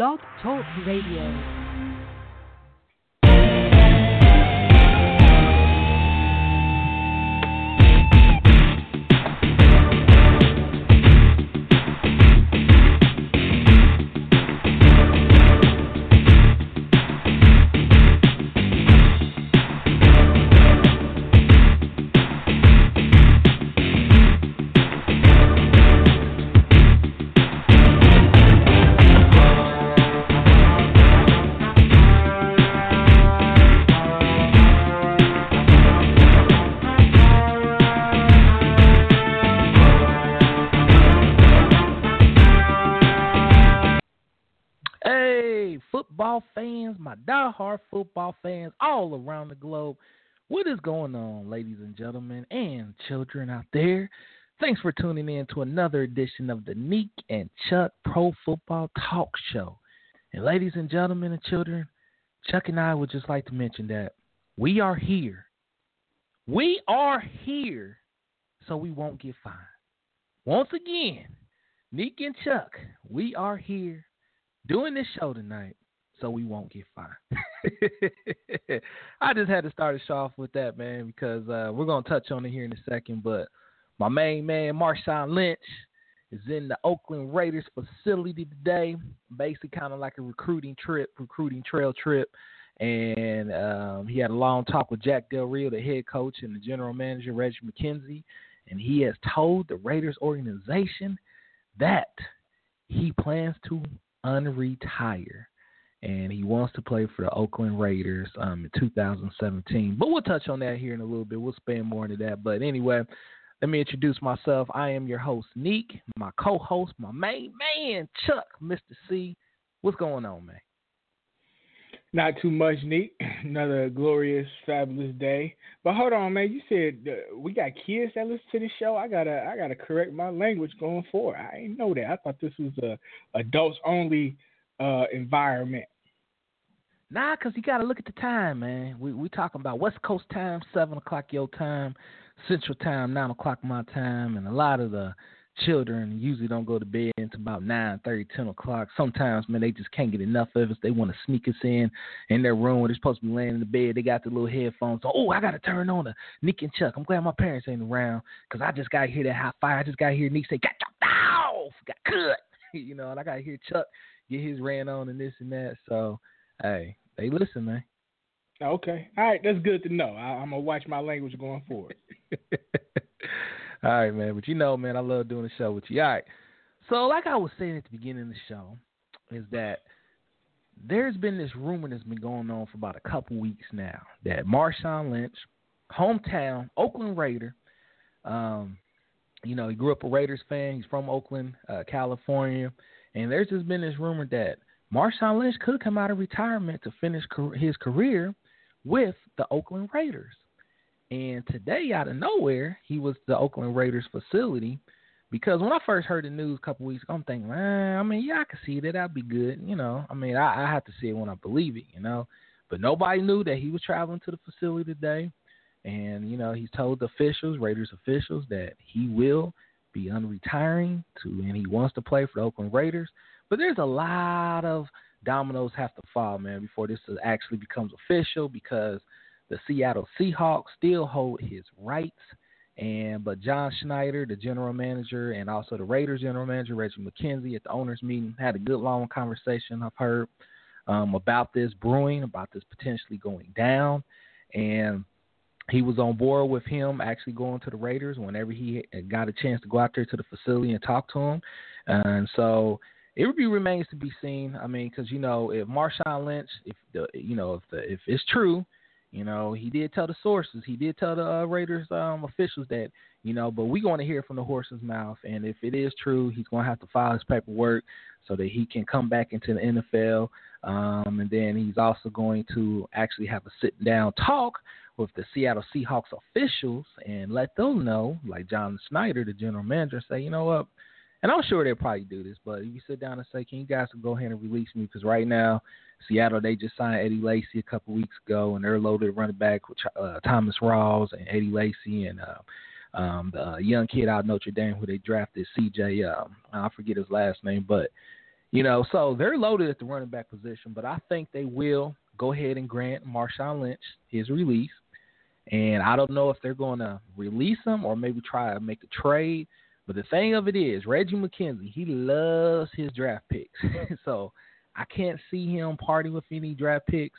Blog Talk Radio. Diehard football fans all around the globe. What is going on, ladies and gentlemen, and children out there? Thanks for tuning in to another edition of the Nique and Chuck Pro Football Talk Show. And, ladies and gentlemen and children, Chuck and I would just like to mention that we are here. We are here so we won't get fined. Once again, Nique and Chuck, we are here doing this show tonight so we won't get fined. I just had to start show off with that, man, because uh, we're gonna touch on it here in a second. But my main man, Marshawn Lynch, is in the Oakland Raiders facility today, basically kind of like a recruiting trip, recruiting trail trip. And um, he had a long talk with Jack Del Rio, the head coach, and the general manager, Reggie McKenzie. And he has told the Raiders organization that he plans to unretire and he wants to play for the Oakland Raiders um, in 2017. But we'll touch on that here in a little bit. We'll spend more into that. But anyway, let me introduce myself. I am your host, Nique. My co-host, my main man, Chuck, Mr. C. What's going on, man? Not too much, Nique. Another glorious, fabulous day. But hold on, man. You said uh, we got kids that listen to the show. I gotta, I gotta correct my language going forward. I didn't know that. I thought this was a adults only uh, environment. Nah, cause you got to look at the time, man. We we talking about West Coast time, seven o'clock your time, Central time, nine o'clock my time, and a lot of the children usually don't go to bed until about nine thirty, ten o'clock. Sometimes, man, they just can't get enough of us. They want to sneak us in in their room they're supposed to be laying in the bed. They got the little headphones. Oh, I got to turn on the Nick and Chuck. I'm glad my parents ain't around because I just got to hear that hot fire. I just got to hear Nick say, got off, got cut. you know, and I got to hear Chuck get his rant on and this and that. So, hey, they listen, man. Okay, all right, that's good to know. I, am gonna watch my language going forward. all right, man. But you know, man, I love doing the show with you. All right. So, like I was saying at the beginning of the show, is that there's been this rumor that's been going on for about a couple weeks now that Marshawn Lynch, hometown Oakland Raider, um, you know, he grew up a Raiders fan. He's from Oakland, uh, California. And there's just been this rumor that Marshawn Lynch could come out of retirement to finish his career with the Oakland Raiders. And today, out of nowhere, he was the Oakland Raiders facility. Because when I first heard the news a couple weeks ago, I'm thinking, man, I mean, yeah, I can see that. That'd be good. You know, I mean, I, I have to see it when I believe it, you know. But nobody knew that he was traveling to the facility today. And, you know, he's told the officials, Raiders officials, that he will be unretiring to, and he wants to play for the Oakland Raiders. But there's a lot of dominoes have to fall, man, before this actually becomes official because the Seattle Seahawks still hold his rights. And but John Schneider, the general manager, and also the Raiders general manager Reggie McKenzie at the owners meeting had a good long conversation. I've heard um, about this brewing, about this potentially going down, and he was on board with him actually going to the Raiders whenever he got a chance to go out there to the facility and talk to him. And so it remains to be seen. I mean, because you know, if Marshawn Lynch, if the you know, if the if it's true, you know, he did tell the sources, he did tell the uh, Raiders um, officials that you know, but we want to hear from the horse's mouth. And if it is true, he's going to have to file his paperwork so that he can come back into the NFL. Um, and then he's also going to actually have a sit down talk with the Seattle Seahawks officials and let them know, like John Schneider, the general manager, say, you know what? And I'm sure they'll probably do this, but if you sit down and say, can you guys go ahead and release me? Because right now, Seattle, they just signed Eddie Lacy a couple weeks ago, and they're loaded running back with uh, Thomas Rawls and Eddie Lacy and uh, um, the young kid out of Notre Dame who they drafted, CJ. Um, I forget his last name, but You know, so they're loaded at the running back position, but I think they will go ahead and grant Marshawn Lynch his release. And I don't know if they're going to release him or maybe try to make a trade. But the thing of it is, Reggie McKenzie, he loves his draft picks. so I can't see him parting with any draft picks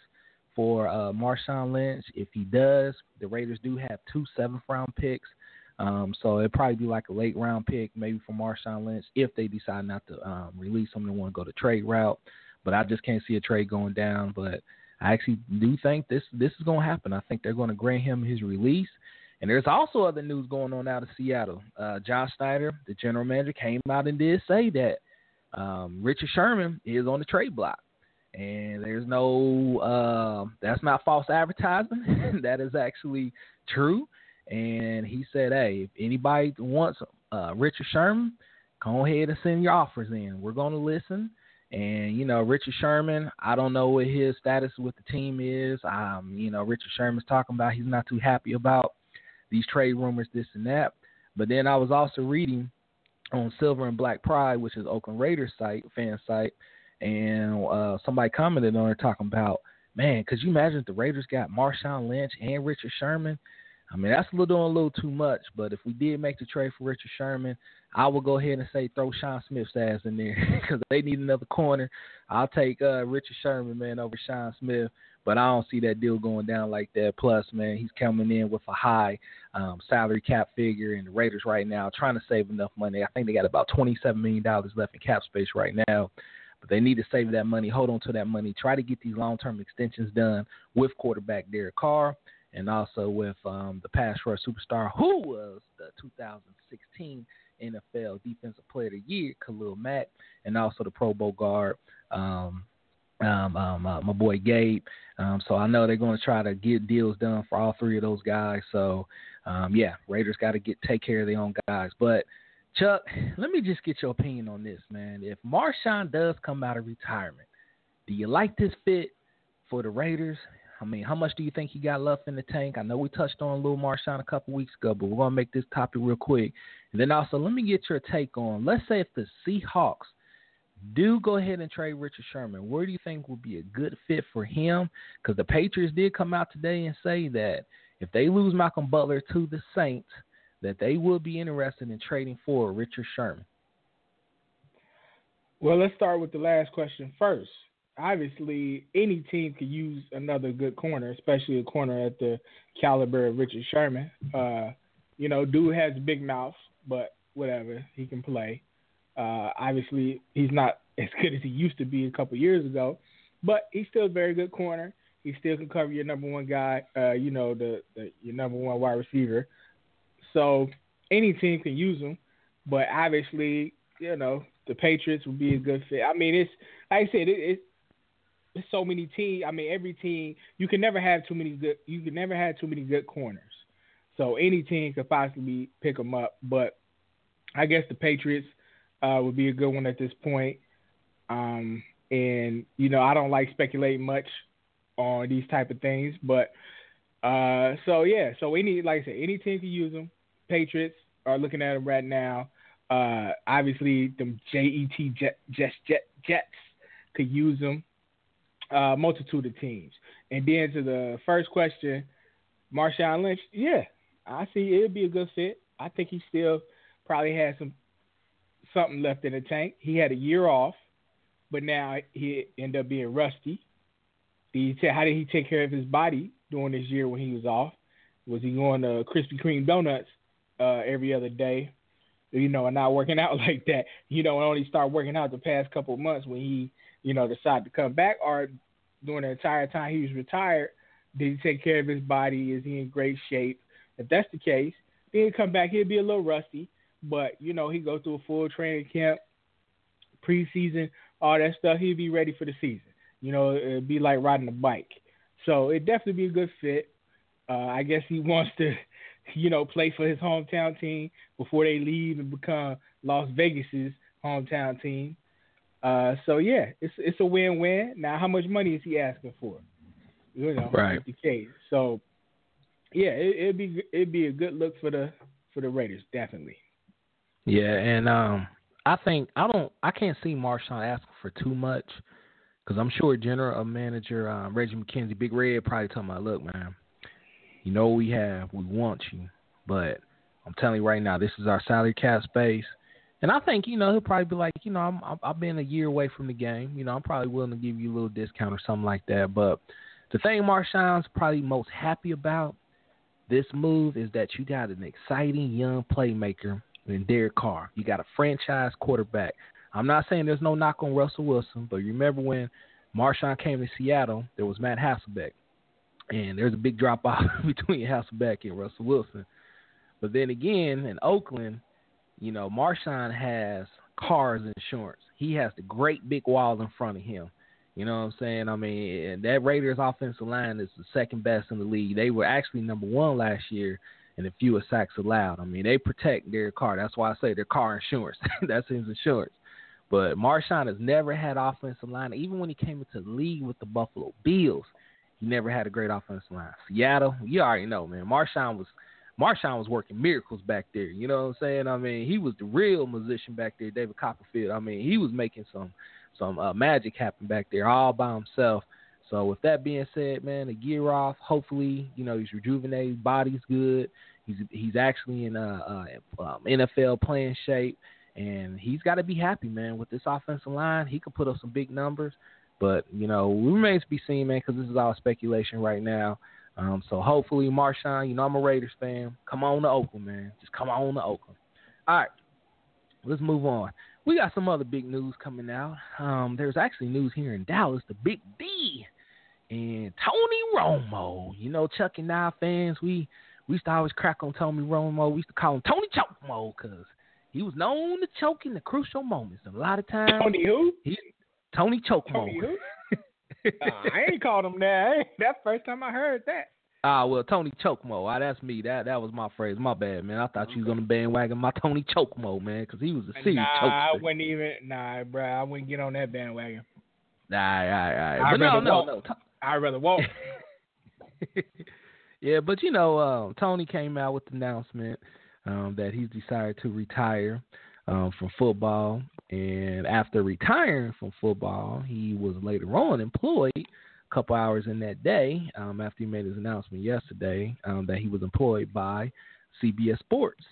for uh, Marshawn Lynch. If he does, the Raiders do have two seventh round picks. Um, so it'd probably be like a late round pick, maybe for Marshawn Lynch, if they decide not to um, release him and want to go the trade route. But I just can't see a trade going down. But I actually do think this this is going to happen. I think they're going to grant him his release. And there's also other news going on out of Seattle. Uh, John Schneider, the general manager, came out and did say that um, Richard Sherman is on the trade block. And there's no, uh, that's not false advertisement. that is actually true. And he said, hey, if anybody wants uh, Richard Sherman, go ahead and send your offers in. We're going to listen. And you know, Richard Sherman, I don't know what his status with the team is. Um, you know, Richard Sherman's talking about he's not too happy about these trade rumors, this and that. But then I was also reading on Silver and Black Pride, which is Oakland Raiders site, fan site, and uh, somebody commented on it talking about, man, could you imagine if the Raiders got Marshawn Lynch and Richard Sherman? I mean, that's a little doing a little too much. But if we did make the trade for Richard Sherman, I will go ahead and say throw Sean Smith's ass in there because they need another corner. I'll take uh, Richard Sherman, man, over Sean Smith. But I don't see that deal going down like that. Plus, man, he's coming in with a high um, salary cap figure, and the Raiders right now trying to save enough money. I think they got about twenty-seven million dollars left in cap space right now, but they need to save that money, hold on to that money, try to get these long-term extensions done with quarterback Derek Carr and also with um, the pass rush superstar who was the 2016 NFL Defensive Player of the Year, Khalil Mack, and also the Pro Bowl guard, um, um, um, uh, my boy Gabe. Um, so I know they're going to try to get deals done for all three of those guys. So um, yeah, Raiders got to get take care of their own guys. But Chuck, let me just get your opinion on this, man. If Marshawn does come out of retirement, do you like this fit for the Raiders? I mean, how much do you think he got left in the tank? I know we touched on Lil Marshawn a couple weeks ago, but we're gonna make this topic real quick. And then also, let me get your take on. Let's say if the Seahawks do go ahead and trade Richard Sherman, where do you think would be a good fit for him? Because the Patriots did come out today and say that if they lose Malcolm Butler to the Saints, that they will be interested in trading for Richard Sherman. Well, let's start with the last question first obviously any team could use another good corner, especially a corner at the caliber of Richard Sherman. Uh, you know, dude has big mouth, but whatever, he can play. Uh, obviously, he's not as good as he used to be a couple years ago, but he's still a very good corner. He still can cover your number one guy, uh, you know, the, the your number one wide receiver. So any team can use him, but obviously, you know, the Patriots would be a good fit. I mean, it's like I said, it, it so many teams. I mean, every team you can never have too many good. You can never have too many good corners. So any team could possibly pick them up. But I guess the Patriots uh, would be a good one at this point. Um, and you know, I don't like speculating much on these type of things, but uh, so yeah. So any like I said, any team can use them. Patriots are looking at them right now. Uh, obviously, them Jet, Jets Jet, Jets could use them uh, multitude of teams. And then to the first question, Marshawn Lynch, yeah, I see it'd be a good fit. I think he still probably has some something left in the tank. He had a year off, but now he ended up being rusty. Did he how did he take care of his body during this year when he was off? Was he going to Krispy Kreme donuts uh, every other day? You know, and not working out like that. You know, and only start working out the past couple months when he you know, decide to come back, or during the entire time he was retired, did he take care of his body? Is he in great shape? If that's the case, then he come back, he'll be a little rusty, but you know, he go through a full training camp, preseason, all that stuff. He'll be ready for the season. You know, it'd be like riding a bike. So it'd definitely be a good fit. Uh, I guess he wants to, you know, play for his hometown team before they leave and become Las Vegas's hometown team. Uh, so yeah, it's it's a win-win. Now, how much money is he asking for? You know, right. the case. So yeah, it, would be it'd be a good look for the for the Raiders, definitely. Yeah, and um, I think I don't. I can't see Marshawn asking for too much because I'm sure General Manager um, Reggie McKenzie, Big Red, probably talking about, look, man, you know we have, we want you, but I'm telling you right now, this is our salary cap space. And I think you know he'll probably be like, you know, I'm, I've been a year away from the game. You know, I'm probably willing to give you a little discount or something like that. But the thing Marshawn's probably most happy about this move is that you got an exciting young playmaker in Derek Carr. You got a franchise quarterback. I'm not saying there's no knock on Russell Wilson, but you remember when Marshawn came to Seattle, there was Matt Hasselbeck. And there's a big drop off between Hasselbeck and Russell Wilson. But then again, in Oakland, you know, Marshawn has Carr's insurance. He has the great big wall in front of him. You know what I'm saying? I mean, that Raiders offensive line is the second best in the league. They were actually number one last year in the fewest sacks allowed. I mean, they protect their car. That's why I say their car insurance. That's his insurance. But Marshawn has never had offensive line. Even when he came into the league with the Buffalo Bills, he never had a great offensive line. Seattle, you already know, man. Marshawn was Marshawn was working miracles back there. You know what I'm saying? I mean, he was the real musician back there, David Copperfield. I mean, he was making some some uh, magic happen back there all by himself. So with that being said, man, the gear off. Hopefully, you know he's rejuvenated, body's good. He's he's actually in uh, uh um, NFL playing shape, and he's got to be happy, man. With this offensive line, he could put up some big numbers. But you know, we remains to be seen, man, because this is all speculation right now. Um, so hopefully, Marshawn, you know I'm a Raiders fan. Come on to Oakland, man. Just come on to Oakland. All right, let's move on. We got some other big news coming out. Um, there's actually news here in Dallas. The Big D and Tony Romo. You know, Chuck and I fans, we we used to always crack on Tony Romo. We used to call him Tony Choke because he was known to choke in the crucial moments. A lot of times, Tony who? He, Tony Choke Tony who? uh, I ain't called him that. That's the first time I heard that. Ah, well, Tony Chokemo. Ah, that's me. That that was my phrase. My bad, man. I thought okay. you was on the bandwagon. My Tony Chokemo, man, because he was a serious nah, chokester. I wouldn't even. Nah, bro, I wouldn't get on that bandwagon. Nah, all right, all right. But no, no, no. I'd rather walk. yeah, but you know, uh, Tony came out with the announcement um, that he's decided to retire um, from football, and after retiring from football, he was later on employed a couple hours in that day um, after he made his announcement yesterday um, that he was employed by CBS Sports.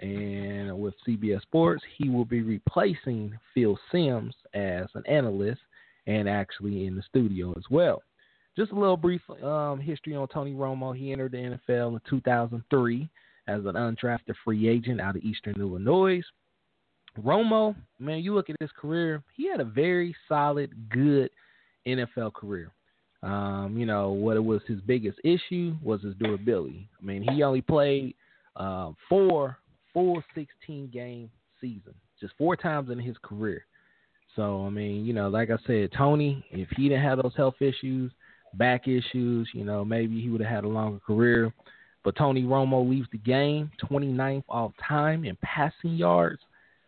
And with CBS Sports, he will be replacing Phil Simms as an analyst and actually in the studio as well. Just a little brief um, history on Tony Romo. He entered the NFL in 2003 as an undrafted free agent out of Eastern Illinois. Romo, man, you look at his career, he had a very solid, good NFL career. Um, you know, what was his biggest issue was his durability. I mean, he only played uh, four full 16 game seasons, just four times in his career. So, I mean, you know, like I said, Tony, if he didn't have those health issues, back issues, you know, maybe he would have had a longer career. But Tony Romo leaves the game 29th all time in passing yards,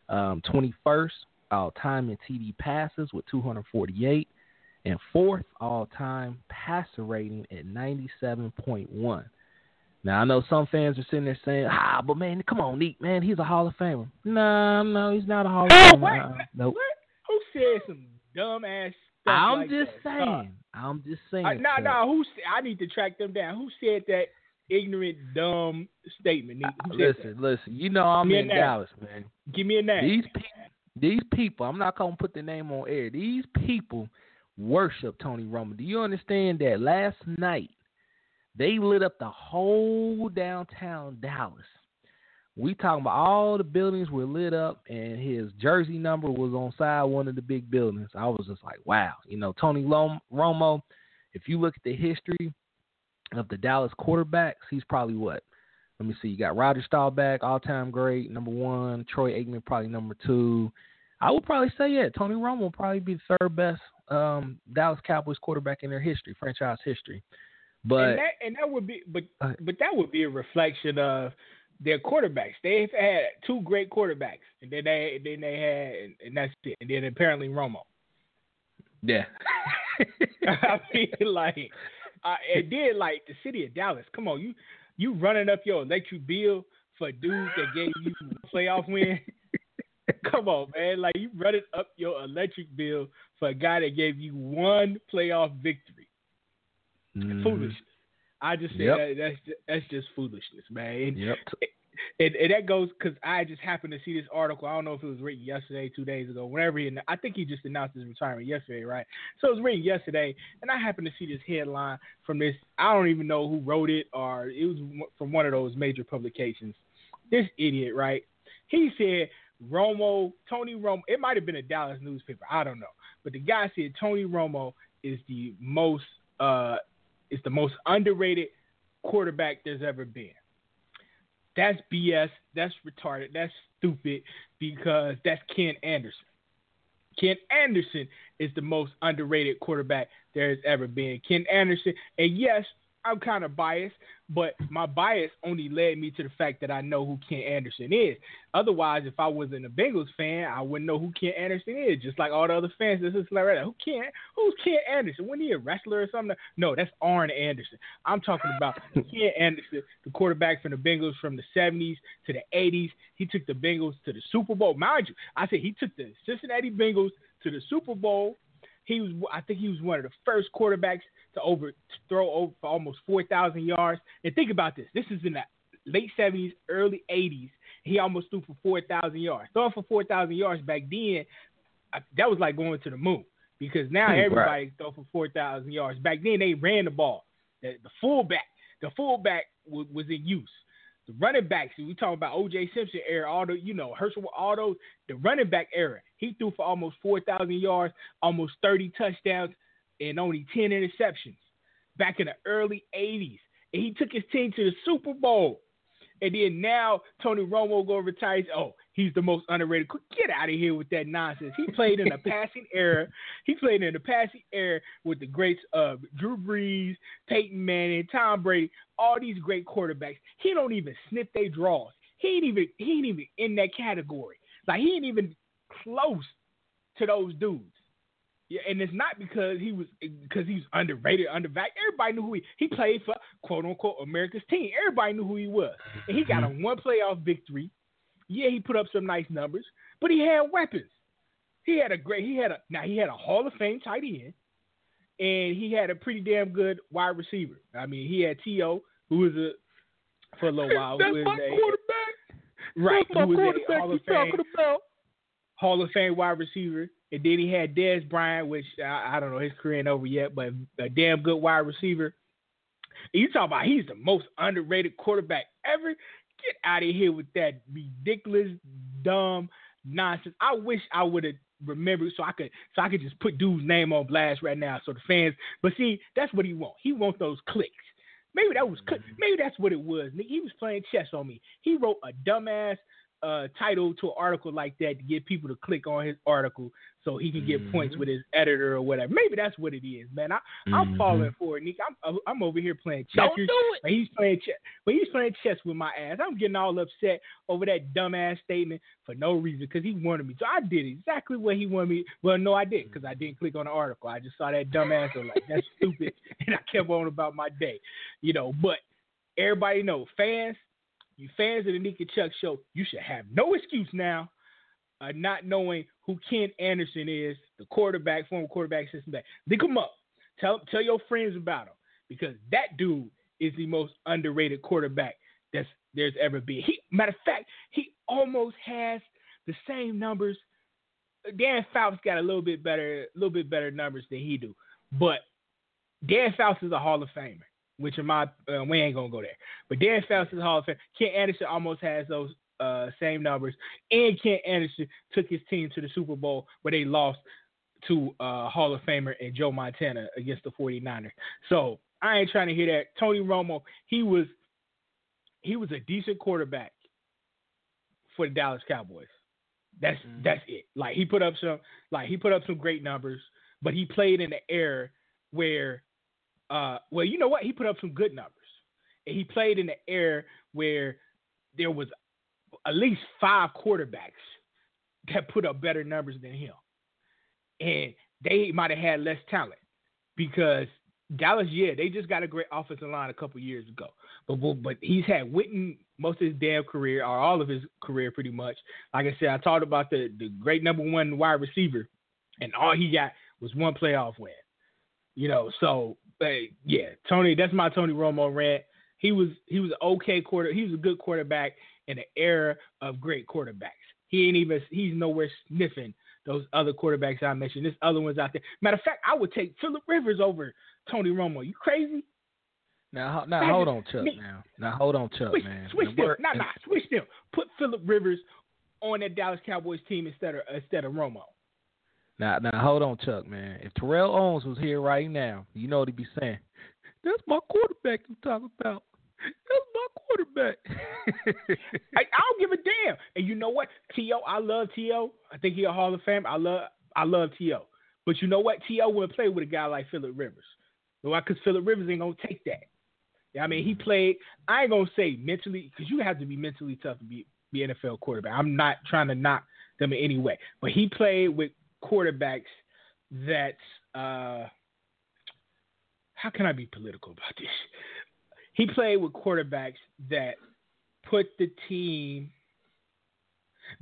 um, 21st all time in TD passes with 248, and fourth all time passer rating at 97.1. Now I know some fans are sitting there saying, "Ah, but man, come on, Neat, man, he's a Hall of Famer." No, no, he's not a Hall of oh, Famer. Uh, nope. Who said some dumb ass stuff? I'm like just that? saying. I'm just saying. Uh, nah, nah. Who? I need to track them down. Who said that ignorant, dumb statement? Uh, listen, that? listen. You know I'm in Dallas, man. Give me a name. These people, these people. I'm not gonna put the name on air. These people worship Tony Romo. Do you understand that? Last night, they lit up the whole downtown Dallas. We talking about all the buildings were lit up, and his jersey number was on side one of the big buildings. I was just like, wow, you know, Tony Romo. If you look at the history of the Dallas quarterbacks, he's probably what? Let me see. You got Roger Staubach, all time great, number one. Troy Aikman, probably number two. I would probably say, yeah, Tony Romo will probably be the third best um, Dallas Cowboys quarterback in their history, franchise history. But and that, and that would be, but uh, but that would be a reflection of their quarterbacks. They've had two great quarterbacks, and then they then they had, and that's it. And then apparently Romo. Yeah. I mean, like, uh, it did like the city of Dallas. Come on, you you running up your electric bill for dudes that gave you a playoff win. Come on, man. Like you running up your electric bill for a guy that gave you one playoff victory. Mm. Foolishness. I just say yep. that, that's just, that's just foolishness, man. Yep. And, and that goes because I just happened to see this article. I don't know if it was written yesterday, two days ago, whenever he. I think he just announced his retirement yesterday, right? So it was written yesterday, and I happened to see this headline from this. I don't even know who wrote it, or it was from one of those major publications. This idiot, right? He said Romo, Tony Romo. It might have been a Dallas newspaper. I don't know, but the guy said Tony Romo is the most uh is the most underrated quarterback there's ever been. That's BS. That's retarded. That's stupid because that's Ken Anderson. Ken Anderson is the most underrated quarterback there has ever been. Ken Anderson, and yes, I'm kind of biased, but my bias only led me to the fact that I know who Ken Anderson is. Otherwise, if I wasn't a Bengals fan, I wouldn't know who Ken Anderson is. Just like all the other fans, this is like, who Ken? Who's Ken Anderson? Wasn't he a wrestler or something? No, that's Arn Anderson. I'm talking about Ken Anderson, the quarterback from the Bengals from the 70s to the 80s. He took the Bengals to the Super Bowl. Mind you, I said he took the Cincinnati Bengals to the Super Bowl. He was, I think, he was one of the first quarterbacks to overthrow over for almost 4,000 yards. And think about this. This is in the late 70s, early 80s. He almost threw for 4,000 yards. Throwing for 4,000 yards back then, that was like going to the moon because now hmm, everybody right. throw for 4,000 yards. Back then, they ran the ball. The, the fullback, the fullback w- was in use. The running backs, we talking about O.J. Simpson era, all the you know Herschel, all those the running back era. He threw for almost 4,000 yards, almost 30 touchdowns and only 10 interceptions back in the early 80s. And he took his team to the Super Bowl. And then now Tony Romo go retire. Oh, he's the most underrated. Get out of here with that nonsense. He played in a passing era. He played in a passing era with the greats of Drew Brees, Peyton Manning, Tom Brady, all these great quarterbacks. He don't even sniff their draws. He ain't even he ain't even in that category. Like he ain't even close to those dudes. Yeah, and it's not because he was because he's underrated, undervalued. Everybody knew who he he played for, quote unquote, America's team. Everybody knew who he was, and he got a mm-hmm. one playoff victory. Yeah, he put up some nice numbers, but he had weapons. He had a great. He had a now he had a Hall of Fame tight end, and he had a pretty damn good wide receiver. I mean, he had T.O., who was a for a little while. That's my a, quarterback. Right, That's my quarterback. Hall of Fame, talking about? Hall of Fame wide receiver. And then he had Dez Bryant, which I, I don't know, his career ain't over yet, but a damn good wide receiver. And you talk about he's the most underrated quarterback ever. Get out of here with that ridiculous, dumb nonsense. I wish I would have remembered so I could so I could just put dude's name on blast right now so the fans. But see, that's what he want. He wants those clicks. Maybe that was mm-hmm. maybe that's what it was. He was playing chess on me. He wrote a dumbass uh, title to an article like that to get people to click on his article so he can get mm-hmm. points with his editor or whatever. Maybe that's what it is, man. I, mm-hmm. I'm falling for it, Nick. I'm I'm over here playing chess. Don't do it. He's playing chess, when he's playing chess with my ass, I'm getting all upset over that dumbass statement for no reason because he wanted me. So I did exactly what he wanted me. Well, no, I didn't because I didn't click on the article. I just saw that dumbass. I'm like, that's stupid, and I kept on about my day, you know. But everybody know fans you fans of the Nick and Chuck show, you should have no excuse now uh, not knowing who Ken Anderson is, the quarterback, former quarterback system back. Look him up. Tell tell your friends about him because that dude is the most underrated quarterback that's there's ever been. He matter of fact, he almost has the same numbers. Dan Fouts got a little bit better, a little bit better numbers than he do, but Dan Fouts is a Hall of Famer which in my uh, we ain't gonna go there. But Dan Fouts is Hall of Fame. Ken Anderson almost has those uh, same numbers, and Ken Anderson took his team to the Super Bowl where they lost to uh, Hall of Famer and Joe Montana against the 49ers. So I ain't trying to hear that. Tony Romo, he was he was a decent quarterback for the Dallas Cowboys. That's mm-hmm. that's it. Like he put up some like he put up some great numbers, but he played in the era where uh, well, you know what? He put up some good numbers. And he played in the era where there was at least five quarterbacks that put up better numbers than him. And they might have had less talent because Dallas, yeah, they just got a great offensive line a couple years ago. But but, but he's had Witten most of his damn career, or all of his career, pretty much. Like I said, I talked about the the great number one wide receiver, and all he got was one playoff win. You know, so yeah, Tony, that's my Tony Romo rant. He was he was okay quarter. He was a good quarterback in an era of great quarterbacks. He ain't even he's nowhere sniffing those other quarterbacks I mentioned. There's other ones out there. Matter of fact, I would take Philip Rivers over Tony Romo. You crazy? Now, now hold on, Chuck. Now, now hold on, Chuck, switch, man. Switch them. Nah, nah, switch them. Put Philip Rivers on that Dallas Cowboys team instead of instead of Romo. Now, now hold on, Chuck, man. If Terrell Owens was here right now, you know what he'd be saying. That's my quarterback you talking about. That's my quarterback. I, I don't give a damn. And you know what? T.O., I love T.O. I think he's a Hall of Fame. I love I love T.O. But you know what? T.O. wouldn't play with a guy like Philip Rivers. Why? Because Philip Rivers ain't going to take that. I mean, he played, I ain't going to say mentally, because you have to be mentally tough to be, be NFL quarterback. I'm not trying to knock them in any way. But he played with quarterbacks that, uh, how can I be political about this? He played with quarterbacks that put the team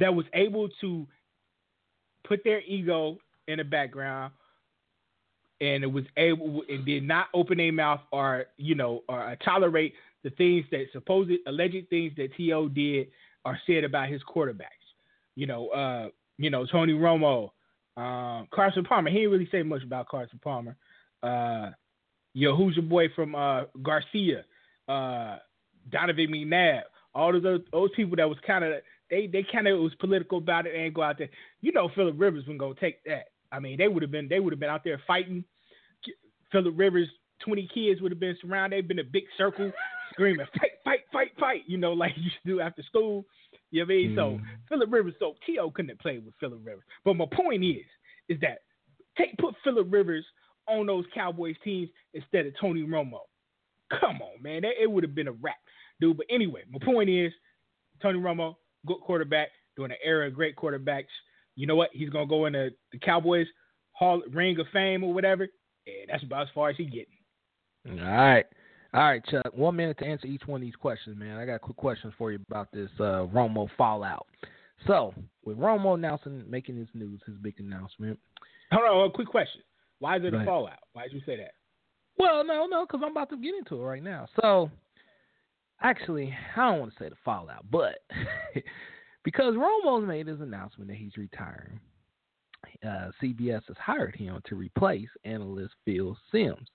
that was able to put their ego in the background and it was able and did not open their mouth or you know or tolerate the things that supposed alleged things that T.O. did or said about his quarterbacks. You know, uh, you know Tony Romo, um, Carson Palmer. He didn't really say much about Carson Palmer. Uh, yo, who's your boy from uh, Garcia? uh, Donovan McNabb, all those those people that was kind of they they kind of was political about it and go out there. You know, Philip Rivers was gonna take that. I mean, they would have been they would have been out there fighting. Philip Rivers, twenty kids would have been surrounded. They've been a big circle, screaming fight, fight, fight, fight. You know, like you do after school. You know what I mean? Mm. So Philip Rivers, so T.O. couldn't have played with Philip Rivers. But my point is, is that take put Philip Rivers on those Cowboys teams instead of Tony Romo. Come on, man. It, it would have been a wrap, dude. But anyway, my point is Tony Romo, good quarterback, during an era of great quarterbacks. You know what? He's gonna go in the, Cowboys Hall Ring of Fame or whatever. And that's about as far as he getting. All right. All right, Chuck. One minute to answer each one of these questions, man. I got quick questions for you about this uh, Romo fallout. So, with Romo announcing, making his news, his big announcement. Hold on, a quick question. Why is it a fallout? Why did you say that? Well, no, no, because I'm about to get into it right now. So, actually, I don't want to say the fallout, but because Romo's made his announcement that he's retiring, uh, CBS has hired him to replace analyst Phil Simms.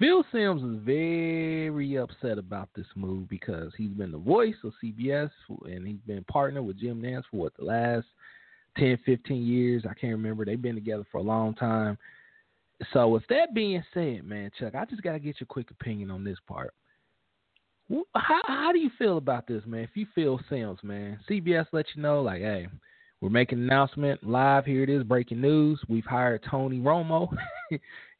Phil Simms is very upset about this move because he's been the voice of CBS and he's been partnered with Jim Nantz for what the last 10, 15 years. I can't remember. They've been together for a long time. So, with that being said, man, Chuck, I just got to get your quick opinion on this part. How, how do you feel about this, man? If you feel Simms, man, CBS let you know, like, hey, we're making an announcement live. Here it is, breaking news. We've hired Tony Romo.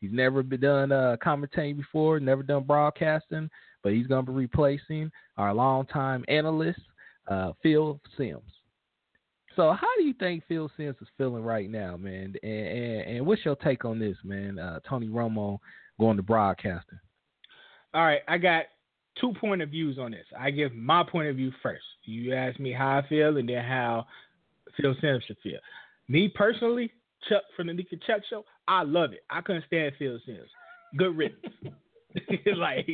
he's never been done uh, commentating before, never done broadcasting, but he's going to be replacing our longtime analyst, uh, Phil Simms. So, how do you think Phil Simms is feeling right now, man? And, and, and what's your take on this, man? Uh, Tony Romo going to broadcasting. All right, I got two point of views on this. I give my point of view first. You ask me how I feel, and then how Phil should feel. Me personally, Chuck from the Nick and Chuck show, I love it. I couldn't stand Phil Simms. Good riddance. like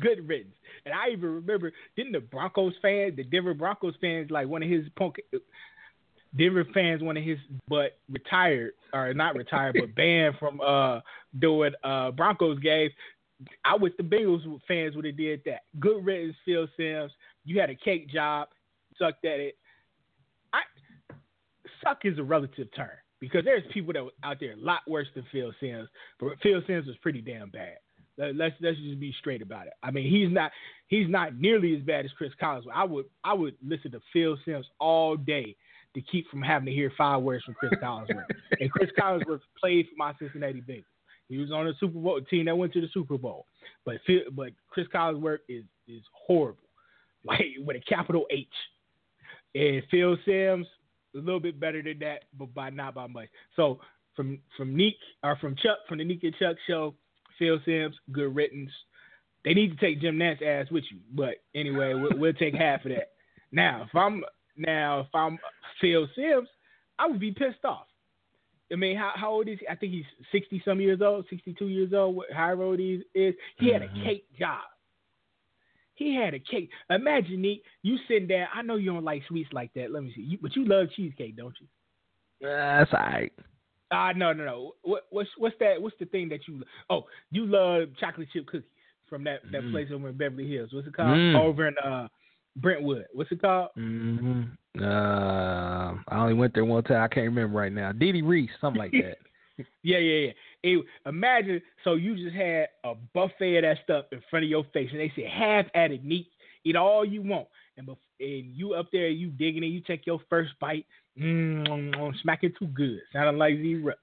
good riddance. And I even remember, didn't the Broncos fans, the Denver Broncos fans, like one of his punk Denver fans one of his but retired or not retired, but banned from uh doing uh Broncos games. I wish the Bengals fans would have did that. Good riddance, Phil Simms. You had a cake job, sucked at it. Suck is a relative term because there's people that out there a lot worse than Phil Simms, but Phil Simms was pretty damn bad. Let's let's just be straight about it. I mean, he's not he's not nearly as bad as Chris Collins. I would I would listen to Phil Simms all day to keep from having to hear five words from Chris Collinsworth. and Chris Collinsworth played for my Cincinnati Bengals. He was on the Super Bowl team that went to the Super Bowl. But Phil, but Chris Collinsworth is is horrible, like with a capital H. And Phil Simms a little bit better than that, but by not by much. So from from Nique or from Chuck from the Nique and Chuck show, Phil Simms, good riddance. They need to take Jim Nantz ass with you. But anyway, we'll, we'll take half of that. Now, if I'm now if I'm Phil Simms, I would be pissed off. I mean, how how old is he? I think he's sixty some years old, sixty two years old, however old he is. He had a mm-hmm. cake job. He had a cake. Imagine Nick, you sitting there. I know you don't like sweets like that. Let me see. You, but you love cheesecake, don't you? That's all right. Ah, uh, no, no, no. What, what's what's that? What's the thing that you? Oh, you love chocolate chip cookies from that that mm. place over in Beverly Hills. What's it called? Mm. Over in uh Brentwood. What's it called? Mm-hmm. Uh, I only went there one time. I can't remember right now. Diddy Riese, something like that. Yeah, yeah, yeah. It, imagine so you just had a buffet of that stuff in front of your face, and they said half at it, neat, eat all you want, and, bef- and you up there, you digging it, you take your first bite, mm, smack it too good, sounding like zero.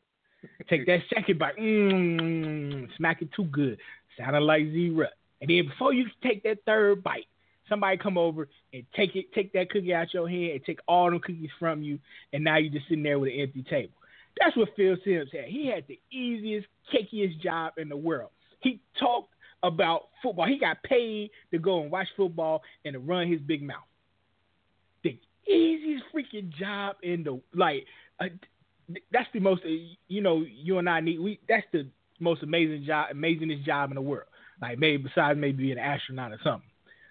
Take that second bite, mm, smack it too good, sounding like zero. And then before you take that third bite, somebody come over and take it, take that cookie out your hand and take all the cookies from you, and now you're just sitting there with an empty table. That's what Phil Simms had. He had the easiest, cakiest job in the world. He talked about football. He got paid to go and watch football and to run his big mouth. The easiest freaking job in the like. Uh, that's the most. Uh, you know, you and I need. We that's the most amazing job, amazingest job in the world. Like maybe besides maybe being an astronaut or something.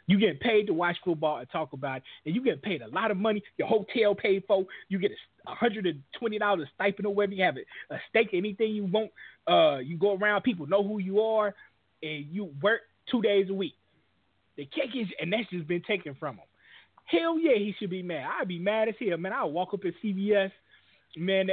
You get paid to watch football and talk about it, and you get paid a lot of money. Your hotel paid for. You get a hundred and twenty dollars stipend or whatever. You have a, a steak, anything you want. Uh, you go around, people know who you are, and you work two days a week. The kick is, and that's just been taken from him. Hell yeah, he should be mad. I'd be mad as hell, man. I'll walk up at CVS, man.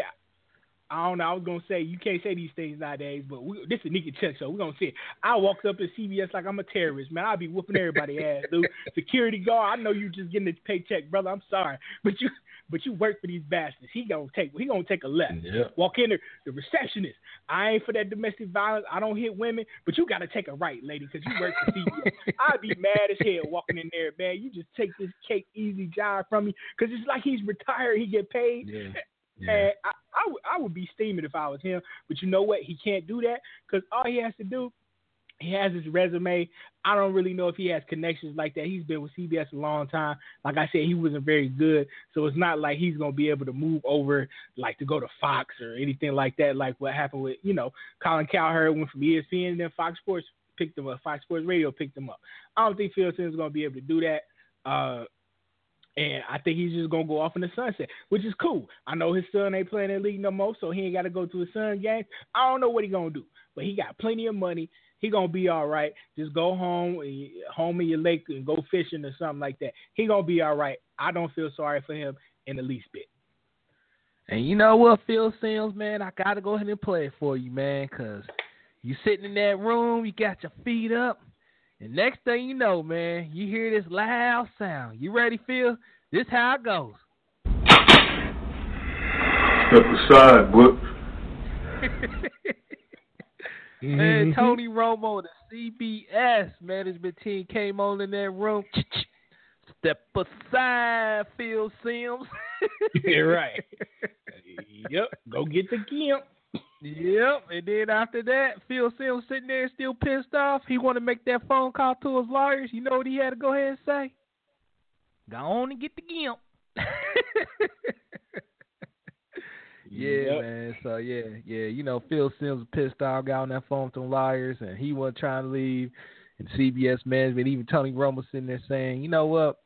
I don't know. I was gonna say you can't say these things nowadays, but we, this is Nikki Chuck, so we're gonna say it. I walked up at CVS like I'm a terrorist, man. I'll be whooping everybody ass, dude. Security guard, I know you just getting a paycheck, brother. I'm sorry, but you but you work for these bastards. He gonna take he gonna take a left. Yeah. Walk in there, the receptionist. I ain't for that domestic violence. I don't hit women, but you gotta take a right, lady, because you work for CVS. I'd be mad as hell walking in there, man. You just take this cake easy job from me, because it's like he's retired. He get paid. Yeah. Yeah. And I, I, w- I would be steaming if I was him. But you know what? He can't do that because all he has to do, he has his resume. I don't really know if he has connections like that. He's been with CBS a long time. Like I said, he wasn't very good. So it's not like he's to be able to move over, like to go to Fox or anything like that, like what happened with, you know, Colin Cowherd went from ESPN and then Fox Sports picked him up. Fox Sports Radio picked him up. I don't think Phil is to be able to do that. Uh, and I think he's just gonna go off in the sunset, which is cool. I know his son ain't playing in the league no more, so he ain't got to go to his son games. I don't know what he gonna do, but he got plenty of money. He gonna be all right. Just go home, eh, home in your lake, and go fishing or something like that. He gonna be all right. I don't feel sorry for him in the least bit. And you know what, Phil Simms, man, I gotta go ahead and play it for you, man, cause you sitting in that room, you got your feet up and next thing you know, man, you hear this loud sound. You ready, Phil? This how it goes. Step aside, book. man, mm-hmm. Tony Romo, the CBS management team came on in that room. Step aside, Phil Simms. You're right. yep. Go get the gimp. Yep, and then after that, Phil Simms sitting there still pissed off. He want to make that phone call to his lawyers. You know what he had to go ahead and say? Go on and get the gimp. yeah, yep. man. So yeah, yeah. You know, Phil Simms pissed off, got on that phone with them lawyers, and he wasn't trying to leave. And CBS management, even Tony Romo sitting there saying, you know what?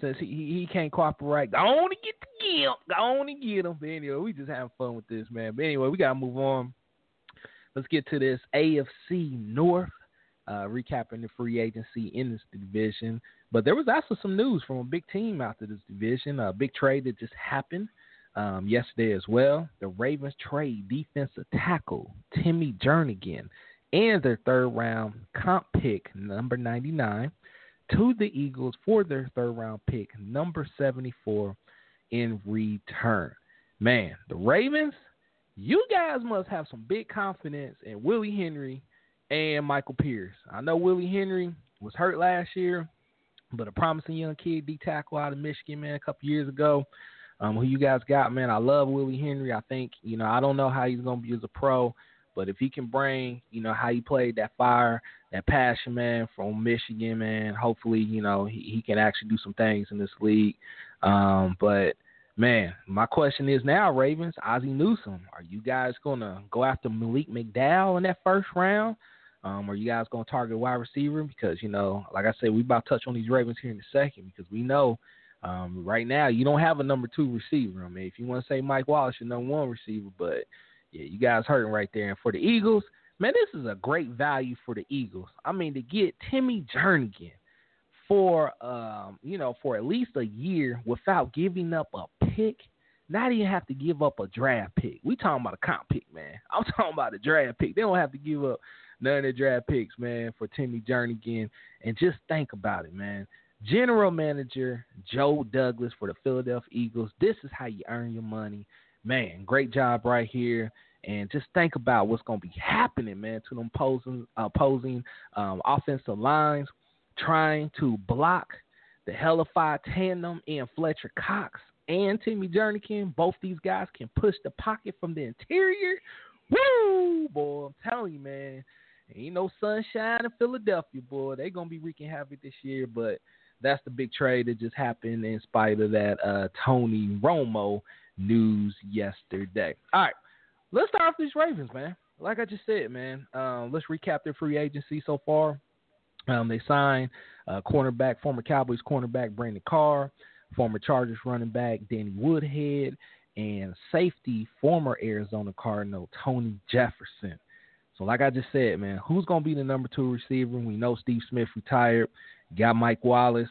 Since he he, can't cooperate, go on and get gimp. Go on and get them. But anyway, we just having fun with this, man. But anyway, we gotta move on. Let's get to this AFC North. Uh, recapping the free agency in this division. But there was also some news from a big team out of this division, a big trade that just happened um, yesterday as well. The Ravens trade defensive tackle Timmy Jernigan and their third round comp pick, number 99, to the Eagles for their third round pick, number 74, in return. Man, the Ravens, you guys must have some big confidence in Willie Henry and Michael Pierce. I know Willie Henry was hurt last year, but a promising young kid, D tackle out of Michigan, man, a couple years ago. Um, who you guys got, man? I love Willie Henry. I think, you know, I don't know how he's going to be as a pro, But if he can bring, you know, how he played that fire, that passion, man, from Michigan, man, hopefully, you know, he, he can actually do some things in this league. Um, but man, my question is now, Ravens, Ozzie Newsome, are you guys gonna go after Malik McDowell in that first round? Um, are you guys gonna target wide receiver? Because you know, like I said, we about to touch on these Ravens here in a second because we know um, right now you don't have a number two receiver. I mean, if you want to say Mike Wallace, your number one receiver, but yeah, you guys hurting right there. And for the Eagles, man, this is a great value for the Eagles. I mean, to get Timmy Jernigan for um, you know, for at least a year without giving up a pick. Not even have to give up a draft pick. We talking about a comp pick, man. I'm talking about a draft pick. They don't have to give up none of the draft picks, man, for Timmy Jernigan. And just think about it, man. General Manager Joe Douglas for the Philadelphia Eagles. This is how you earn your money. Man, great job right here. And just think about what's going to be happening, man, to them opposing, opposing um, offensive lines trying to block the hellified tandem in Fletcher Cox and Timmy Jernigan. Both these guys can push the pocket from the interior. Woo, boy! I'm telling you, man. Ain't no sunshine in Philadelphia, boy. They're gonna be wreaking havoc this year, but that's the big trade that just happened in spite of that uh, Tony Romo news yesterday. All right, let's start off these Ravens, man. Like I just said, man. Um, let's recap their free agency so far. Um, they signed uh, cornerback, former Cowboys cornerback Brandon Carr, former Chargers running back Danny Woodhead, and safety former Arizona Cardinal Tony Jefferson. So, like I just said, man, who's gonna be the number two receiver? We know Steve Smith retired. got Mike Wallace.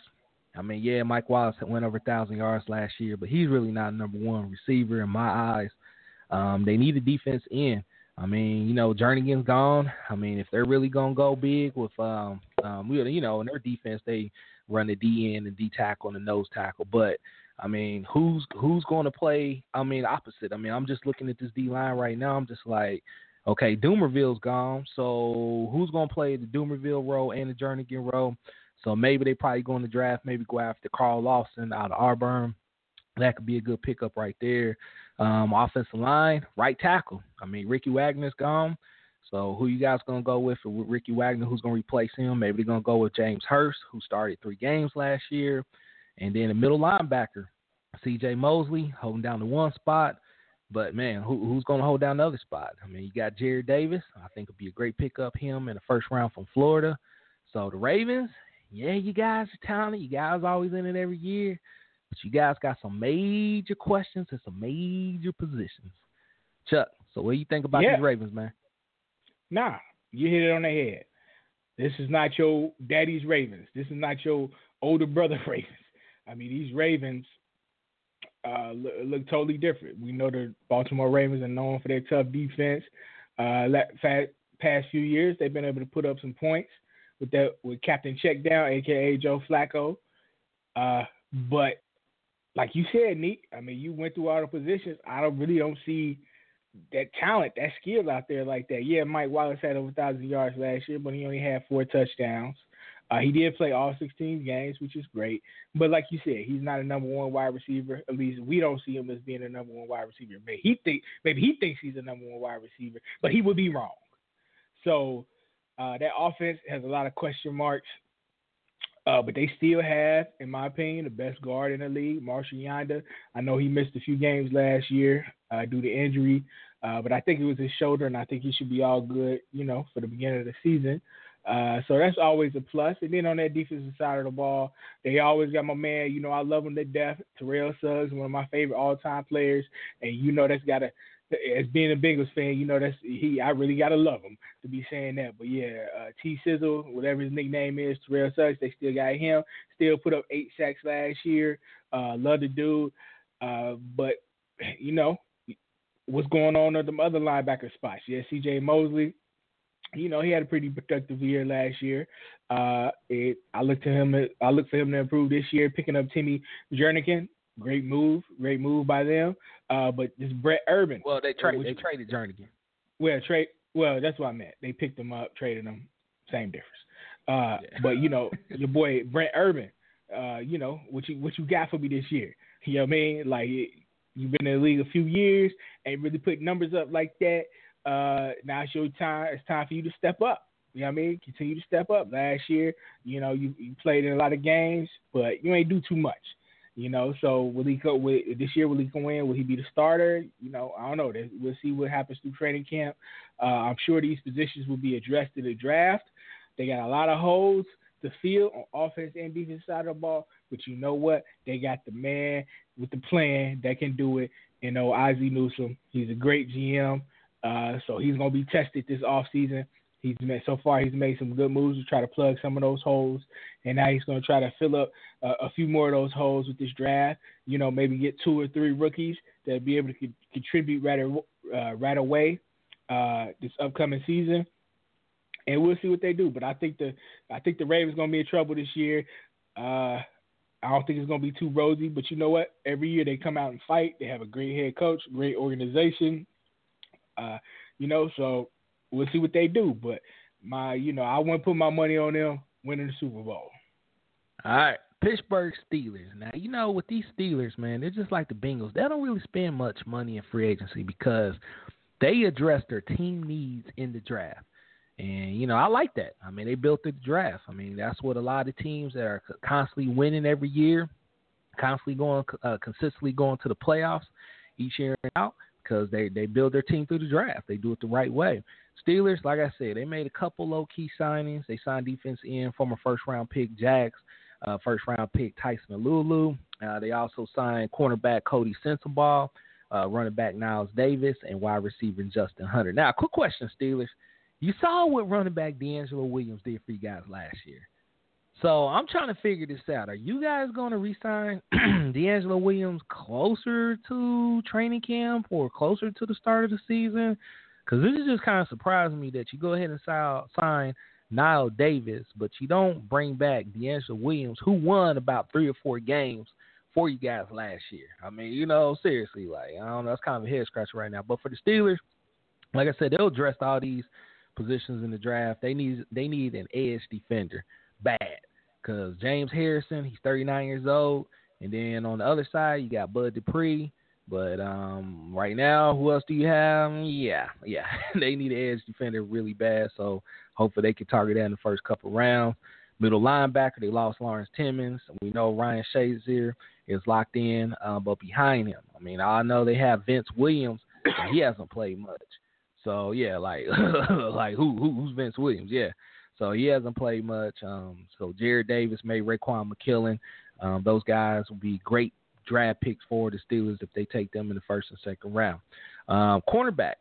I mean, yeah, Mike Wallace went over a thousand yards last year, but he's really not number one receiver in my eyes. Um, they need a defense in. I mean, you know, Jernigan's gone. I mean, if they're really gonna go big with, um, um, we, you know, in their defense, they run the D end and D tackle and the nose tackle. But I mean, who's who's going to play? I mean, opposite. I mean, I'm just looking at this D line right now. I'm just like, okay, Dumervil's gone, so who's going to play the Dumervil role and the Jernigan role? So maybe they probably going to draft, maybe go after Carl Lawson out of Auburn. That could be a good pickup right there. Um, offensive line, right tackle. I mean, Ricky Wagner's gone. So who you guys gonna go with for Ricky Wagner? Who's gonna replace him? Maybe they're gonna go with James Hurst, who started three games last year, and then a middle linebacker, C.J. Mosley, holding down the one spot. But man, who, who's gonna hold down the other spot? I mean, you got Jarrad Davis. I think it'd be a great pickup him in the first round from Florida. So the Ravens, yeah, you guys are talented. You guys always in it every year. But you guys got some major questions and some major positions. Chuck, so what do you think about yeah. these Ravens, man? Nah, you hit it on the head. This is not your daddy's Ravens. This is not your older brother Ravens. I mean, these Ravens uh, look, look, totally different. We know the Baltimore Ravens are known for their tough defense. Uh, past few years, they've been able to put up some points with that with Captain Checkdown, aka Joe Flacco. Uh, but like you said, Nique, I mean, you went through all the positions. I don't really don't see that talent, that skill out there like that. Yeah, Mike Wallace had over thousand yards last year, but he only had four touchdowns. Uh, he did play all 16 games, which is great. But like you said, he's not a number one wide receiver. At least we don't see him as being a number one wide receiver. Maybe he think maybe he thinks he's a number one wide receiver, but he would be wrong. So uh, that offense has a lot of question marks. Uh, but they still have, in my opinion, the best guard in the league, Marshall Yanda. I know he missed a few games last year uh, due to injury, uh, but I think it was his shoulder, and I think he should be all good, you know, for the beginning of the season. Uh, so that's always a plus. And then on that defensive side of the ball, they always got my man. You know, I love him to death. Terrell Suggs, one of my favorite all-time players, and you know that's got to as being a Bengals fan, you know that's he. I really gotta love him to be saying that. But yeah, uh, T Sizzle, whatever his nickname is, Terrell Suggs, they still got him. Still put up eight sacks last year. Uh, love the dude. Uh, but you know what's going on at the other linebacker spots? Yeah, C.J. Mosley. You know he had a pretty productive year last year. Uh, it, I look to him. I look for him to improve this year, picking up Timmy Jernigan. Great move, great move by them. Uh, but this Brent Urban. Well, they traded. They traded Jernigan. Well, trade. Well, that's what I meant. They picked him up, traded him. Same difference. Uh, yeah. but you know, your boy Brent Urban. Uh, you know what you what you got for me this year. You know what I mean? Like you've been in the league a few years, and really put numbers up like that. uh, now it's your time. It's time for you to step up. You know what I mean? Continue to step up. Last year, you know, you, you played in a lot of games, but you ain't do too much. You know, so will he go with this year? Will he go in? Will he be the starter? You know, I don't know. We'll see what happens through training camp. Uh, I'm sure these positions will be addressed in the draft. They got a lot of holes to fill on offense and defense side of the ball, but you know what? They got the man with the plan that can do it. You know, Ozzie Newsome. He's a great GM, uh, so he's gonna be tested this off season. He's made so far. He's made some good moves to try to plug some of those holes, and now he's going to try to fill up uh, a few more of those holes with this draft. You know, maybe get two or three rookies that be able to co- contribute right uh, right away uh, this upcoming season, and we'll see what they do. But I think the I think the Ravens going to be in trouble this year. Uh, I don't think it's going to be too rosy, but you know what? Every year they come out and fight. They have a great head coach, great organization. Uh, you know, so we'll see what they do. But my, you know, I to put my money on them winning the Super Bowl. All right. Pittsburgh Steelers. Now, you know, with these Steelers, man, they're just like the Bengals. They don't really spend much money in free agency because they address their team needs in the draft. And, you know, I like that. I mean, they built the draft. I mean, that's what a lot of teams that are constantly winning every year, constantly going, uh, consistently going to the playoffs each year and out because they, they build their team through the draft. They do it the right way. Steelers, like I said, they made a couple low key signings. They signed defense in former first round pick Jags, uh, first round pick Tyson Alualu. Uh, they also signed cornerback Coty Sensabaugh, uh, running back Knile Davis, and wide receiver Justin Hunter. Now, quick question, Steelers. You saw what running back DeAngelo Williams did for you guys last year. So I'm trying to figure this out. Are you guys going to resign DeAngelo Williams closer to training camp or closer to the start of the season? Because this is just kind of surprising me that you go ahead and sign Knile Davis, but you don't bring back DeAngelo Williams, who won about three or four games for you guys last year. I mean, you know, seriously, like I don't know, that's kind of a head scratcher right now. But for the Steelers, like I said, they'll address all these positions in the draft. They need they need an edge defender bad because James Harrison, he's 39 years old, and then on the other side you got Bud Dupree. But um, right now, who else do you have? Yeah, yeah, they need an edge defender really bad. So hopefully they can target that in the first couple rounds. Middle linebacker, they lost Lawrence Timmons. We know Ryan Shazier is locked in, uh, but behind him, I mean, I know they have Vince Williams, he hasn't played much. So yeah, like like who, who who's Vince Williams? Yeah, so he hasn't played much. Um, so Jarrad Davis, May Raekwon McMillan, um, those guys will be great draft picks for the Steelers if they take them in the first and second round. Um, cornerback,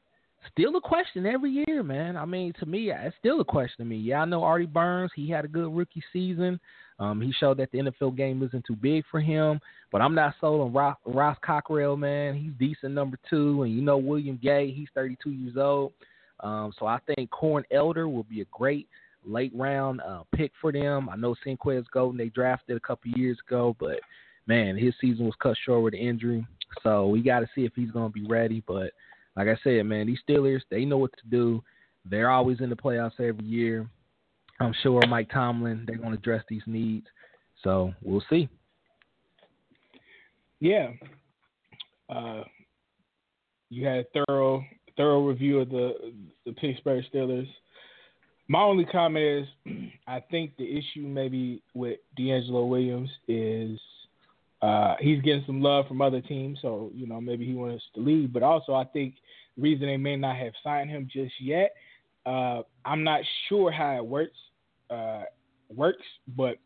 still a question every year, man. I mean, to me, it's still a question to me. Yeah, I know Artie Burns. He had a good rookie season. Um, he showed that the NFL game isn't too big for him, but I'm not sold on Ross, Ross Cockrell, man. He's decent number two, and you know William Gay, he's 32 years old. Um, so I think Corn Elder will be a great late round uh, pick for them. I know Senquez Golson they drafted a couple years ago, but man, his season was cut short with injury. So we got to see if he's going to be ready. But like I said, man, these Steelers, they know what to do. They're always in the playoffs every year. I'm sure Mike Tomlin, they're going to address these needs. So we'll see. Yeah. Uh, you had a thorough thorough review of the the Pittsburgh Steelers. My only comment is, I think the issue maybe with DeAngelo Williams is uh, he's getting some love from other teams, so you know maybe he wants to leave. But also, I think the reason they may not have signed him just yet, uh, I'm not sure how it works. Uh, works, but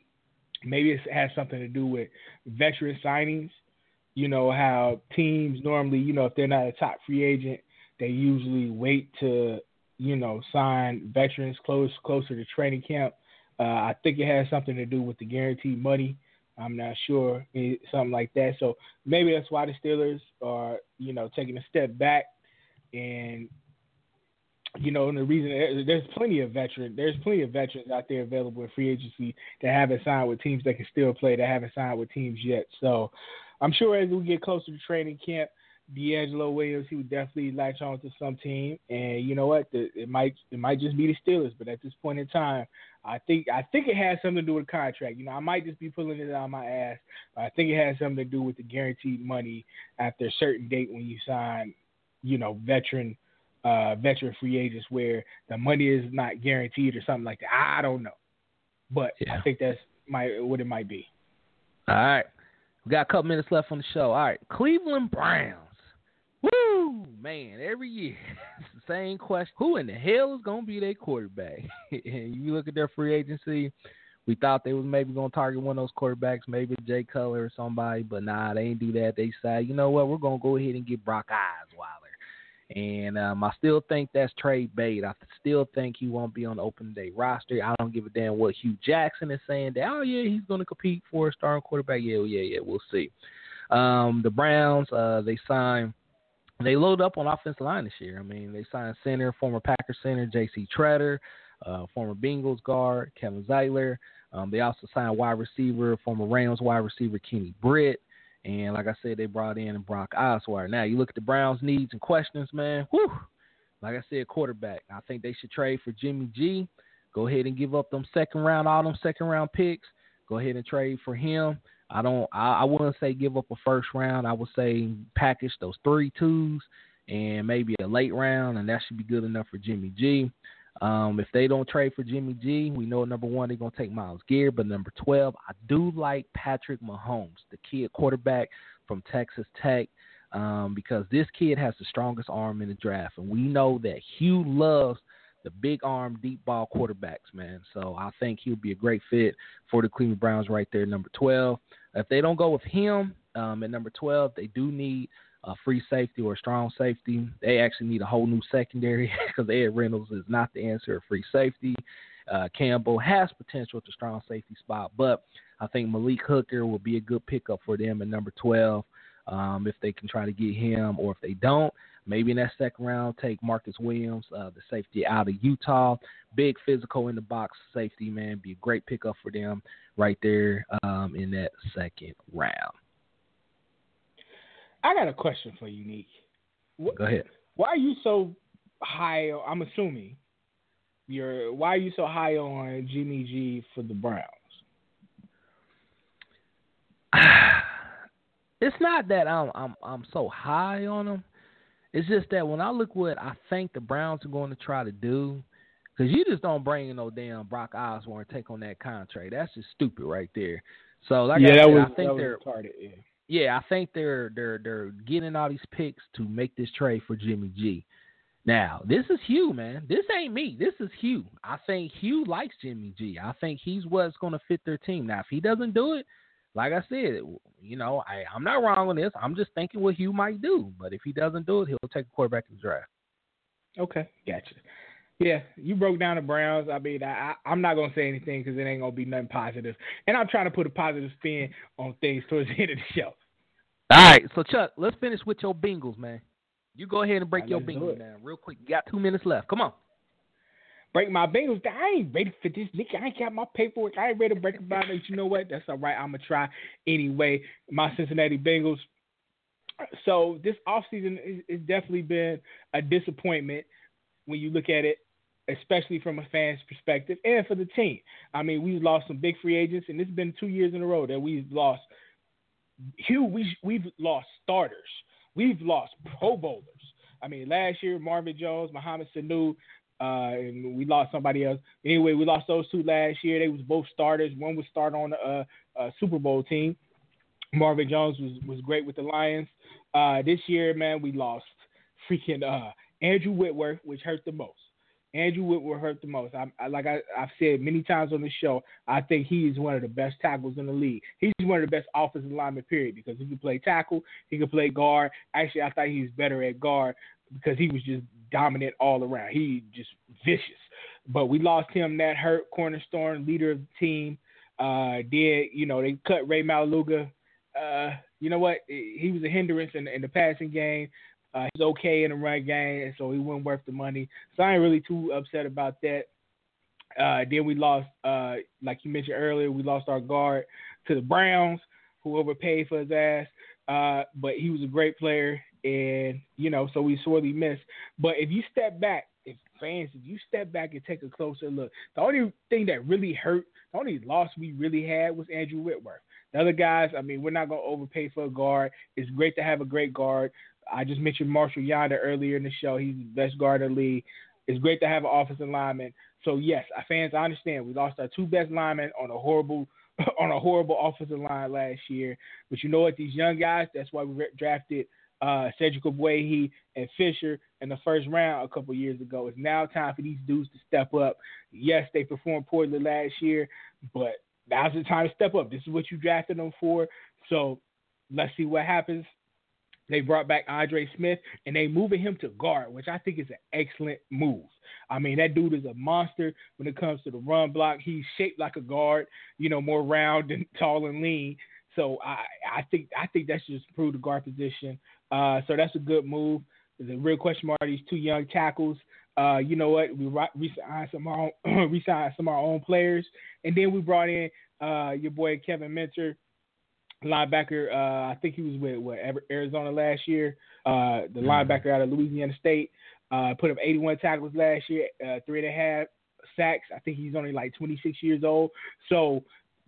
maybe it has something to do with veteran signings. You know how teams normally, you know, if they're not a top free agent, they usually wait to, you know, sign veterans close closer to training camp. Uh, I think it has something to do with the guaranteed money I'm not sure, something like that. So maybe that's why the Steelers are, you know, taking a step back. And you know, and the reason there's plenty of veterans, there's plenty of veterans out there available in free agency that haven't signed with teams that can still play, that haven't signed with teams yet. So I'm sure as we get closer to training camp, DeAngelo Williams, he would definitely latch on to some team, and you know what? The, it might it might just be the Steelers, but at this point in time, I think I think it has something to do with contract. You know, I might just be pulling it out of my ass, but I think it has something to do with the guaranteed money after a certain date when you sign, you know, veteran uh, veteran free agents where the money is not guaranteed or something like that. I, I don't know, but Yeah. I think that's my what it might be. All right. We got a couple minutes left on the show. All right. Cleveland Browns. Woo! Man, every year same question. Who in the hell is going to be their quarterback? and you look at their free agency, we thought they was maybe going to target one of those quarterbacks, maybe Jay Cutler or somebody, but nah, they ain't do that. They decided, you know what, we're going to go ahead and get Brock Osweiler. And um, I still think that's trade bait. I still think he won't be on the open day roster. I don't give a damn what Hue Jackson is saying. That oh yeah, he's going to compete for a starting quarterback. Yeah, yeah, yeah. We'll see. Um, the Browns, uh, they signed. They load up on offensive line this year. I mean, they signed center, former Packers center J.C. Tretter, uh, former Bengals guard Kevin Zeitler. Um, they also signed wide receiver, former Rams wide receiver Kenny Britt. And like I said, they brought in Brock Osweiler. Now you look at the Browns' needs and questions, man. Whew. Like I said, quarterback. I think they should trade for Jimmy G. Go ahead and give up them second round, all them second round picks. Go ahead and trade for him. I don't. I, I wouldn't say give up a first round. I would say package those three twos and maybe a late round, and that should be good enough for Jimmy G. Um, if they don't trade for Jimmy G, we know number one they're gonna take Myles Garrett, but number twelve, I do like Patrick Mahomes, the kid quarterback from Texas Tech, um, because this kid has the strongest arm in the draft, and we know that Hue loves the big arm, deep ball quarterbacks, man. So I think he'll be a great fit for the Cleveland Browns right there, number twelve. If they don't go with him um, at number twelve, they do need a free safety or a strong safety. They actually need a whole new secondary because Ed Reynolds is not the answer at free safety. Uh, Campbell has potential at the strong safety spot, but I think Malik Hooker will be a good pickup for them at number 12 um, if they can try to get him, or if they don't, maybe in that second round, take Marcus Williams, uh, the safety out of Utah. Big physical in the box safety, man. Be a great pickup for them right there um, in that second round. I got a question for you, Nique. What, Go ahead. Why are you so high? I'm assuming you're. Why are you so high on Jimmy G for the Browns? it's not that I'm I'm I'm so high on them. It's just that when I look what I think the Browns are going to try to do, because you just don't bring in no damn Brock Osweiler take on that contract. That's just stupid right there. So like I yeah, said, was, I think that they're was retarded. Yeah. yeah, I think they're they're they're getting all these picks to make this trade for Jimmy G. Now, this is Hue, man. This ain't me. This is Hue. I think Hue likes Jimmy G. I think he's what's going to fit their team. Now, if he doesn't do it, like I said, you know, I, I'm not wrong on this. I'm just thinking what Hue might do. But if he doesn't do it, he'll take a quarterback in the draft. Okay, gotcha. Yeah, you broke down the Browns. I mean, I, I, I'm not gonna say anything because it ain't gonna be nothing positive. And I'm trying to put a positive spin on things towards the end of the show. All right, so Chuck, let's finish with your Bengals, man. You go ahead and break All your right, Bengals down real quick. You got two minutes left. Come on. Break my Bengals down. I ain't ready for this, nigga. I ain't got my paperwork. I ain't ready to break down. But you know what? That's all right. I'm gonna try anyway. My Cincinnati Bengals. So this offseason it's definitely been a disappointment when you look at it, especially from a fan's perspective and for the team. I mean, we've lost some big free agents, and it's been two years in a row that we've lost. Hugh, we we've lost starters. We've lost Pro Bowlers. I mean, last year Marvin Jones, Mohamed Sanu, uh, and we lost somebody else. Anyway, we lost those two last year. They was both starters. One was start on a, a Super Bowl team. Marvin Jones was was great with the Lions. Uh, this year, man, we lost freaking uh, Andrew Whitworth, which hurt the most. Andrew Whitworth hurt the most. I, I, like I, I've said many times on the show, I think he is one of the best tackles in the league. He's one of the best offensive linemen, period, because he can play tackle, he can play guard. Actually, I thought he was better at guard because he was just dominant all around. He just vicious. But we lost him. That hurt. Cornerstone, leader of the team. Uh, did you know they cut Rey Maualuga? Uh, you know what? He was a hindrance in, in the passing game. Uh, he's okay in the run game, so he wasn't worth the money. So I ain't really too upset about that. Uh, then we lost, uh, like you mentioned earlier, we lost our guard to the Browns, who overpaid for his ass. Uh, but he was a great player, and you know, so we sorely missed. But if you step back, if fans, if you step back and take a closer look, the only thing that really hurt, the only loss we really had was Andrew Whitworth. The other guys, I mean, we're not gonna overpay for a guard. It's great to have a great guard. I just mentioned Marshall Yanda earlier in the show. He's the best guard in the league. It's great to have an offensive lineman. So yes, fans, I understand we lost our two best linemen on a horrible on a horrible offensive line last year. But you know what? These young guys, that's why we drafted uh, Cedric Ogbuehi and Fisher in the first round a couple years ago. It's now time for these dudes to step up. Yes, they performed poorly last year, but now's the time to step up. This is what you drafted them for. So let's see what happens. They brought back Andre Smith and they moving him to guard, which I think is an excellent move. I mean, that dude is a monster when it comes to the run block. He's shaped like a guard, you know, more round and tall and lean. So I, I think I think that should improve the guard position. Uh, so that's a good move. The real question mark these two young tackles. Uh, you know what? We re-signed some of our own, re-signed some of our own players, and then we brought in uh, your boy Kevin Minter, linebacker. Uh, I think he was with what, Arizona last year. Uh, the mm-hmm. linebacker out of Louisiana State. Uh, put up 81 tackles last year, uh, three and a half sacks. I think he's only like 26 years old. So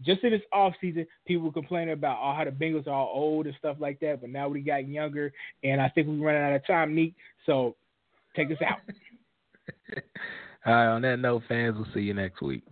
just in this off season, people were complaining about oh, how the Bengals are all old and stuff like that. But now we got younger, and I think we're running out of time, Nique. So take us out. all right. On that note, fans, we'll see you next week.